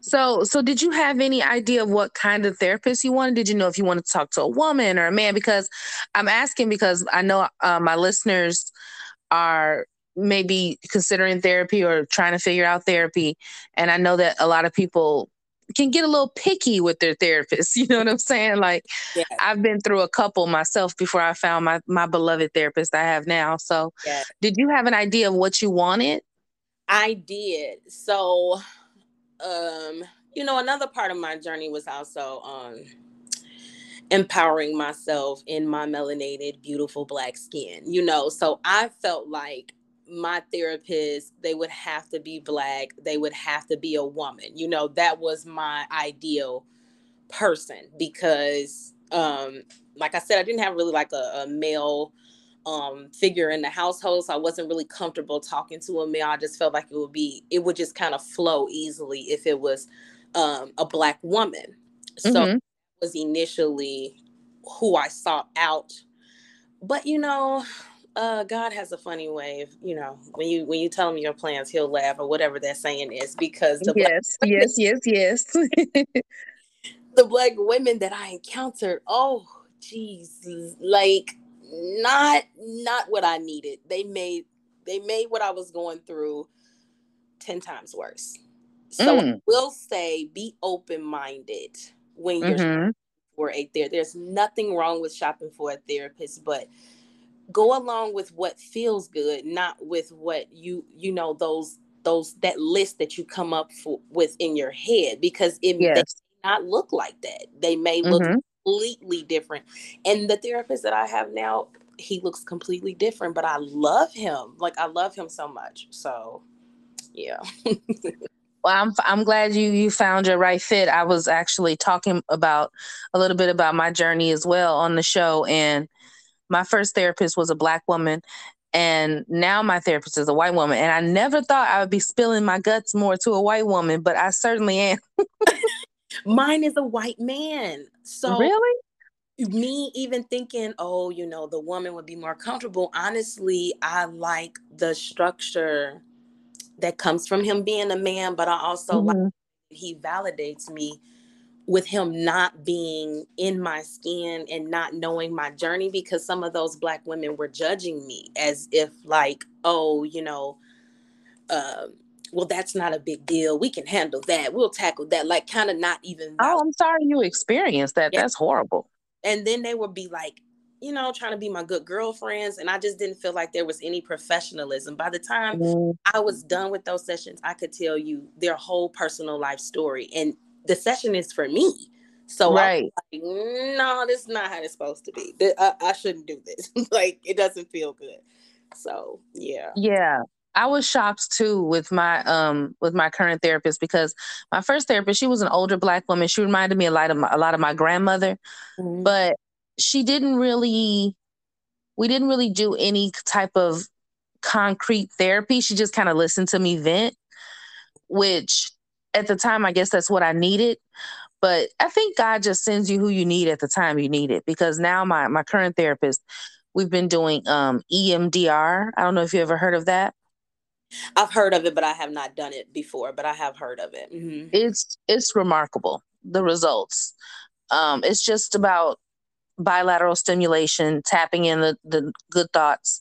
A: So, so did you have any idea of what kind of therapist you wanted? Did you know if you wanted to talk to a woman or a man? Because I'm asking because I know uh, my listeners are maybe considering therapy or trying to figure out therapy, and I know that a lot of people can get a little picky with their therapist. You know what I'm saying? Like
C: Yeah.
A: I've been through a couple myself before I found my my beloved therapist I have now. So,
C: Yeah.
A: did you have an idea of what you wanted?
C: I did. So, um, you know, another part of my journey was also um empowering myself in my melanated, beautiful black skin. You know, so I felt like my therapist, they would have to be black, they would have to be a woman. You know, that was my ideal person because um like I said, I didn't have really like a, a male um figure in the household so i wasn't really comfortable talking to a male i just felt like it would be it would just kind of flow easily if it was um a black woman so
A: Mhm.
C: was initially who i sought out but you know uh god has a funny way of you know when you when you tell him your plans he'll laugh or whatever that saying is because the black,
A: Yes, yes, yes, yes.
C: the black women that i encountered oh Jesus, like not not what I needed. They made they made what I was going through 10 times worse. So I
A: Mm.
C: will say be open-minded when you're
A: Mhm.
C: for a therapist. There's nothing wrong with shopping for a therapist, but go along with what feels good, not with what you you know those those that list that you come up for, with in your head because it
A: Yes.
C: may not look like that. They may look
A: Mhm.
C: Completely different. And the therapist that I have now, he looks completely different, but I love him. Like I love him so much. So, yeah.
A: Well, I'm I'm glad you you found your right fit. I was actually talking about a little bit about my journey as well on the show, and my first therapist was a black woman, and now my therapist is a white woman. And I never thought I would be spilling my guts more to a white woman, but I certainly am.
C: Mine is a white man. So
A: really?
C: me even thinking, oh, you know, the woman would be more comfortable. Honestly, I like the structure that comes from him being a man, but I also like
A: Mhm.
C: he validates me with him not being in my skin and not knowing my journey because some of those black women were judging me as if like oh you know um well that's not a big deal we can handle that we'll tackle that like kind of not even
A: Oh, I'm sorry you experienced that.
C: Yeah.
A: That's horrible.
C: and then they would be like you know trying to be my good girlfriends and i just didn't feel like there was any professionalism by the time
A: Mm,
C: I was done with those sessions, I could tell you their whole personal life story. And the session is for me. So
A: right.
C: like, no, this is not how it's supposed to be. I, I shouldn't do this. like, it doesn't feel good. So, yeah.
A: Yeah. I was shocked too with my um with my current therapist because my first therapist she was an older black woman. She reminded me a lot of my, a lot of my grandmother, but she didn't really we didn't really do any type of concrete therapy. She just kind of listened to me vent, which at the time I guess that's what I needed. But I think God just sends you who you need at the time you need it because now my my current therapist we've been doing um EMDR. I don't know if you ever heard of that.
C: I've heard of it, but I have not done it before, but I have heard of it. Mhm.
A: it's it's remarkable the results um it's just about bilateral stimulation tapping in the, the good thoughts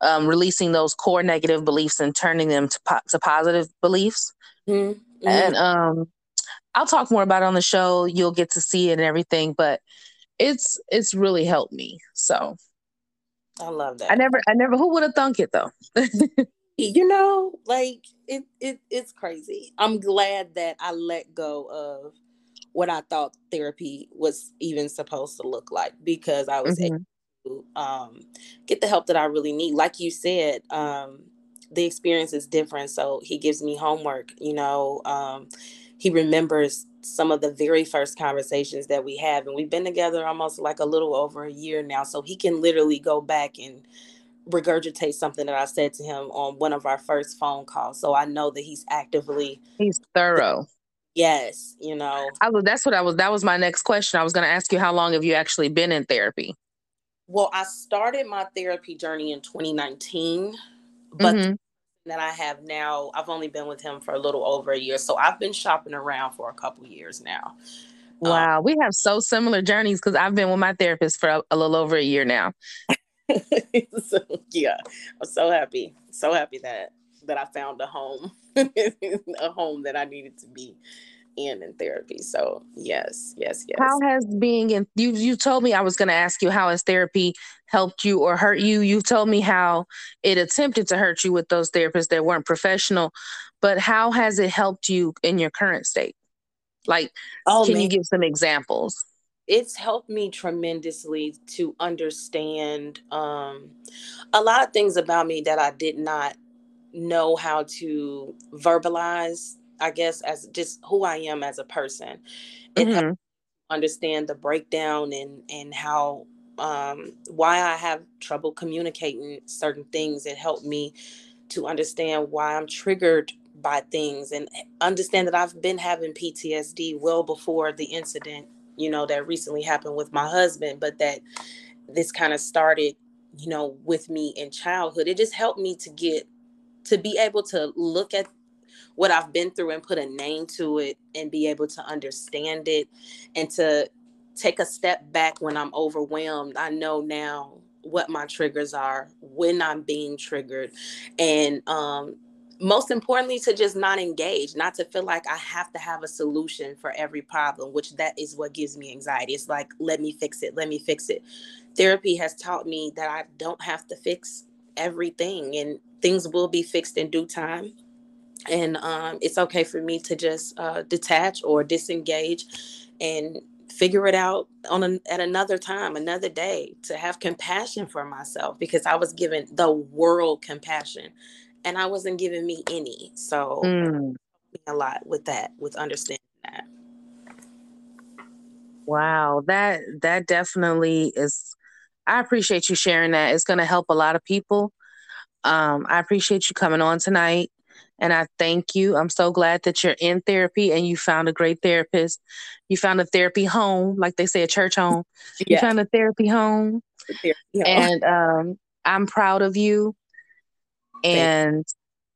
A: um releasing those core negative beliefs and turning them to, po- to positive beliefs
C: Mhm. Mhm.
A: and um i'll talk more about it on the show you'll get to see it and everything but it's it's really helped me so
C: I love that.
A: i never i never who would have thunk it though
C: you know, like it, it it's crazy. I'm glad that I let go of what I thought therapy was even supposed to look like because I was
A: Mhm.
C: able to um, get the help that I really need. Like you said, um, the experience is different. So he gives me homework, you know, um, he remembers some of the very first conversations that we have. And we've been together almost like a little over a year now. So he can literally go back and regurgitate something that I said to him on one of our first phone calls. So I know that he's actively
D: He's thorough.
C: Yes, you know.
D: I that's what I was that was my next question. I was gonna ask you how long have you actually been in therapy?
C: Well, I started my therapy journey in 2019, but
D: Mhm.
C: that I have now, I've only been with him for a little over a year. So I've been shopping around for a couple years now. Um,
D: Wow, we have so similar journeys because I've been with my therapist for a, a little over a year now.
C: so so happy, so happy that that I found a home, a home that I needed to be in in therapy. So yes, yes, yes.
D: How has being in you you told me I was going to ask you how has therapy helped you or hurt you? You told me how it attempted to hurt you with those therapists that weren't professional, but how has it helped you in your current state? Like
C: oh,
D: can
C: man.
D: you give some examples?
C: It's helped me tremendously to understand um, a lot of things about me that I did not know how to verbalize, I guess, as just who I am as a person. It helped
D: Mhm.
C: me understand the breakdown and and how um, why I have trouble communicating certain things. It helped me to understand why I'm triggered by things and understand that I've been having PTSD well before the incident you know, that recently happened with my husband, but that this kind of started, you know, with me in childhood. It just helped me to get to be able to look at what I've been through and put a name to it and be able to understand it and to take a step back when I'm overwhelmed. I know now what my triggers are, when I'm being triggered, and um, most importantly to just not engage not to feel like i have to have a solution for every problem which that is what gives me anxiety. It's like let me fix it let me fix it. Therapy has taught me that i don't have to fix everything and things will be fixed in due time. And um, it's okay for me to just uh, detach or disengage and figure it out on an, at another time another day to have compassion for myself because i was given the world compassion and I wasn't giving me any. So
D: Mm.
C: a lot with that, with understanding that.
D: Wow, that that definitely is I appreciate you sharing that. It's going to help a lot of people. Um, I appreciate you coming on tonight and I thank you. I'm so glad that you're in therapy and you found a great therapist. You found a therapy home, like they say a church home. You found a therapy home and um, I'm proud of you. And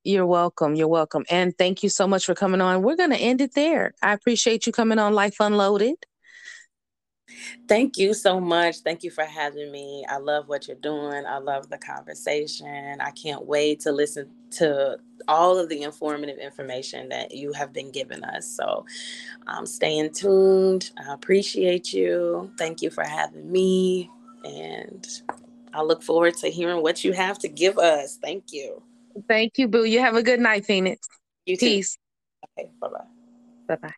D: you're welcome. You're welcome. And thank you so much for coming on. We're going to end it there. I appreciate you coming on Life Unloaded.
C: Thank you so much. Thank you for having me. I love what you're doing. I love the conversation. I can't wait to listen to all of the informative information that you have been giving us. So um, staying tuned. I appreciate you. Thank you for having me. And I look forward to hearing what you have to give us. Thank you.
D: Thank you, Boo. You have a good night, Phoenix.
C: You too.
D: Peace.
C: Okay, bye bye.
D: Bye bye.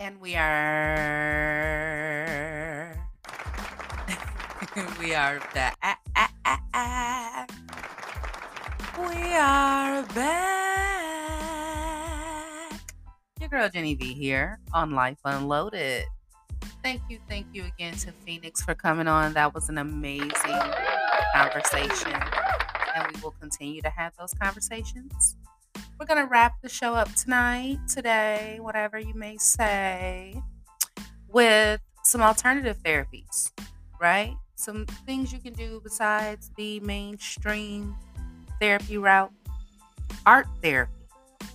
A: And we are we are back. We are back. Your girl Jenny B here on Life Unloaded. Thank you, thank you again to Phoenix for coming on. That was an amazing conversation. And we will continue to have those conversations. We're going to wrap the show up tonight, today, whatever you may say, with some alternative therapies, right? Some things you can do besides the mainstream therapy route. Art therapy.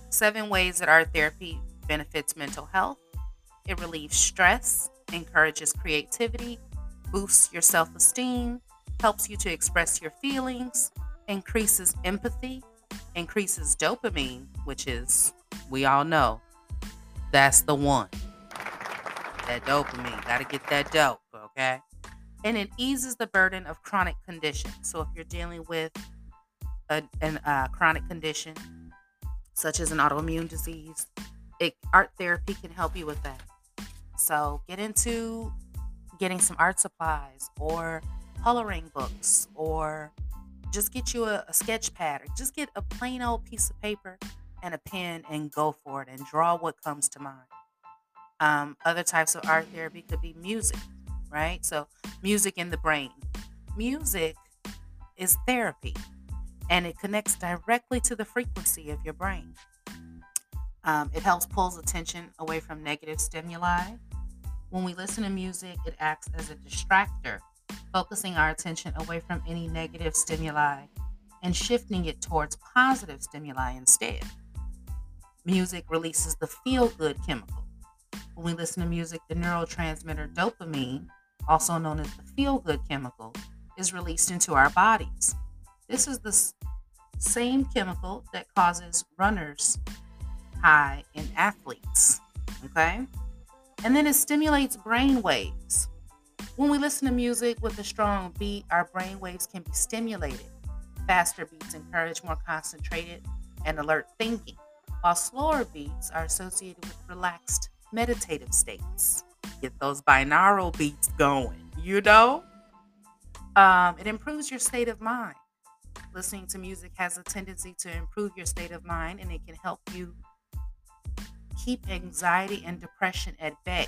A: Seven ways that art therapy benefits mental health. It relieves stress, encourages creativity, boosts your self esteem, helps you to express your feelings, increases empathy, increases dopamine, which is, we all know, that's the one. That dopamine, gotta get that dope, okay? And it eases the burden of chronic conditions. So if you're dealing with a uh, chronic condition, such as an autoimmune disease, it, art therapy can help you with that. So get into getting some art supplies or coloring books or just get you a, a sketch pad or just get a plain old piece of paper and a pen and go for it and draw what comes to mind. Um, other types of art therapy could be music, right? So, music in the brain. Music is therapy and it connects directly to the frequency of your brain. Um, it helps pulls attention away from negative stimuli. When we listen to music, it acts as a distractor focusing our attention away from any negative stimuli and shifting it towards positive stimuli instead. Music releases the feel good chemical. When we listen to music, the neurotransmitter dopamine, also known as the feel good chemical, is released into our bodies. This is the same chemical that causes runners high in athletes. Okay? And then it stimulates brain waves. When we listen to music with a strong beat, our brain waves can be stimulated. Faster beats encourage more concentrated and alert thinking, while slower beats are associated with relaxed meditative states. Get those binaural beats going, you know? Um, it improves your state of mind. Listening to music has a tendency to improve your state of mind and it can help you keep anxiety and depression at bay.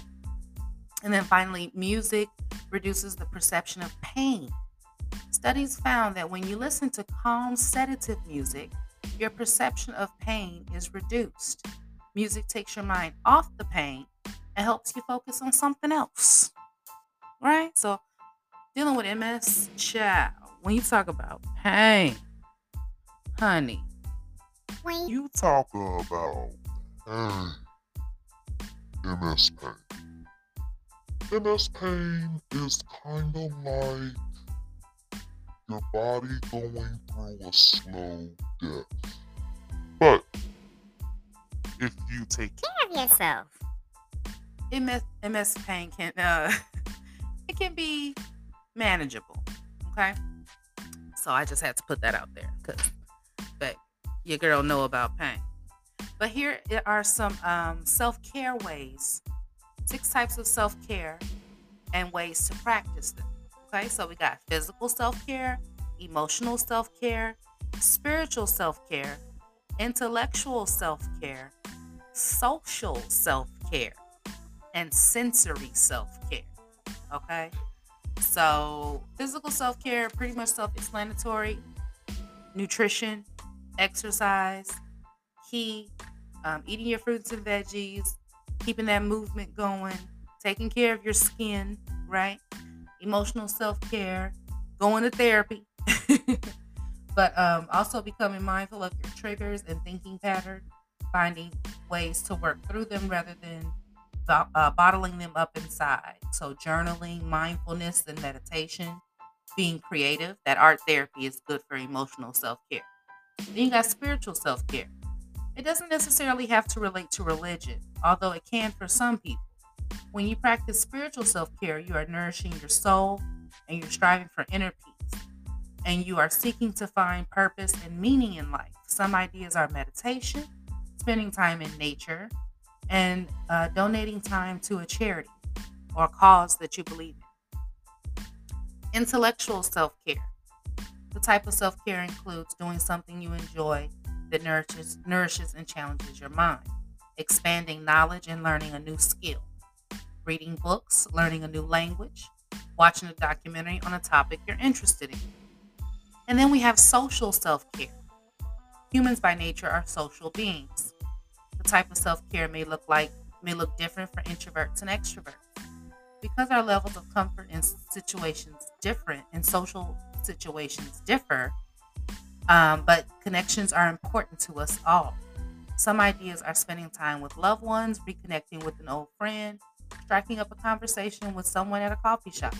A: And then finally, music reduces the perception of pain. Studies found that when you listen to calm, sedative music, your perception of pain is reduced. Music takes your mind off the pain and helps you focus on something else. Right? So, dealing with MS, child, when you talk about pain, honey,
B: when you talk about pain, MS pain. MS pain is kind of like your body going through a slow death. But if you take
E: care of yourself,
A: MS, MS pain can uh, it can be manageable. Okay, so I just had to put that out there because, but your girl know about pain. But here are some um, self care ways six types of self care and ways to practice them. Okay, so we got physical self care, emotional self care, spiritual self care, intellectual self care, social self care, and sensory self care. Okay, so physical self care, pretty much self explanatory nutrition, exercise, key, um, eating your fruits and veggies, keeping that movement going, taking care of your skin, right? Emotional self care, going to therapy, but um, also becoming mindful of your triggers and thinking patterns, finding ways to work through them rather than uh, bottling them up inside. So, journaling, mindfulness, and meditation, being creative. That art therapy is good for emotional self care. Then you got spiritual self care. It doesn't necessarily have to relate to religion, although it can for some people. When you practice spiritual self care, you are nourishing your soul and you're striving for inner peace. And you are seeking to find purpose and meaning in life. Some ideas are meditation, spending time in nature, and uh, donating time to a charity or cause that you believe in. Intellectual self care. The type of self care includes doing something you enjoy that nourishes, nourishes and challenges your mind, expanding knowledge and learning a new skill, reading books, learning a new language, watching a documentary on a topic you're interested in. And then we have social self care. Humans by nature are social beings. The type of self care may look like may look different for introverts and extroverts. Because our levels of comfort in situations different in social situations differ, um, but connections are important to us all. Some ideas are spending time with loved ones, reconnecting with an old friend, striking up a conversation with someone at a coffee shop.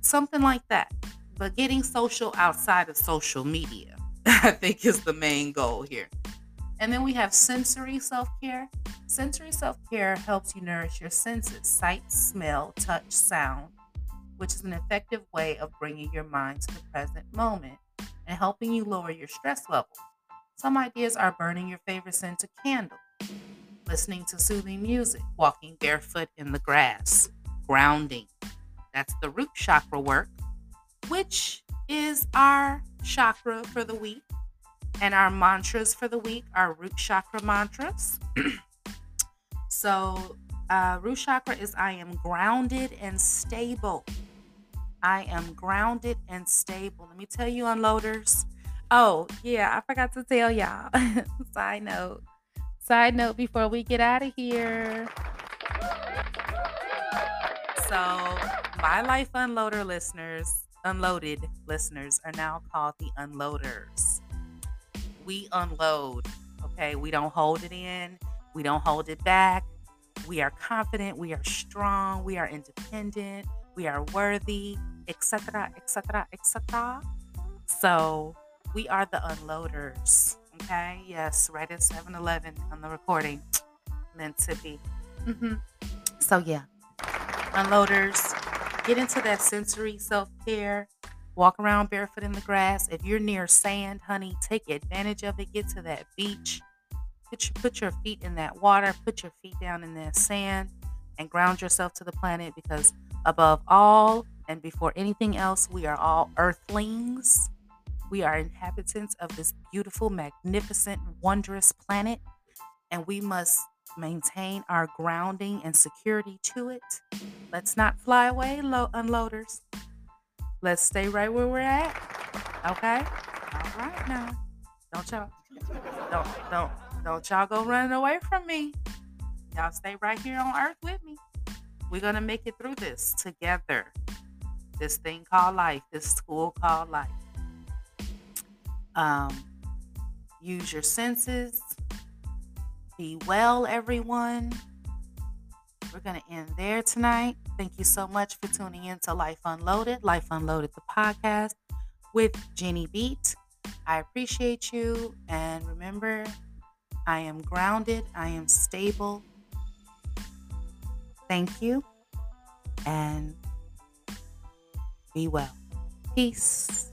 A: Something like that. But getting social outside of social media, I think, is the main goal here. And then we have sensory self care. Sensory self care helps you nourish your senses sight, smell, touch, sound, which is an effective way of bringing your mind to the present moment and helping you lower your stress level. Some ideas are burning your favorite scent, a candle, listening to soothing music, walking barefoot in the grass, grounding. That's the root chakra work, which is our chakra for the week. And our mantras for the week are root chakra mantras. so, uh, root chakra is I am grounded and stable. I am grounded and stable. Let me tell you, unloaders. Oh, yeah, I forgot to tell y'all. Side note. Side note before we get out of here. So, my life unloader listeners, unloaded listeners, are now called the unloaders. We unload, okay? We don't hold it in, we don't hold it back. We are confident, we are strong, we are independent, we are worthy, etc., etc., etc. So we are the unloaders. Okay. Yes, right at 7 Eleven on the recording. Meant to be. Mm-hmm. So, yeah. Unloaders, get into that sensory self care. Walk around barefoot in the grass. If you're near sand, honey, take advantage of it. Get to that beach. Put your, put your feet in that water. Put your feet down in that sand and ground yourself to the planet because Above all and before anything else, we are all earthlings. We are inhabitants of this beautiful, magnificent, wondrous planet, and we must maintain our grounding and security to it. Let's not fly away, lo- unloaders. Let's stay right where we're at. Okay? All right now. Don't y'all don't don't don't y'all go running away from me. Y'all stay right here on earth with me. We're to make it through this together. This thing called life, this school called life. Um, use your senses. Be well, everyone. We're going to end there tonight. Thank you so much for tuning in to Life Unloaded, Life Unloaded, the podcast with Jenny B. I appreciate you. And remember, I am grounded, I am stable, Thank you and be well. Peace.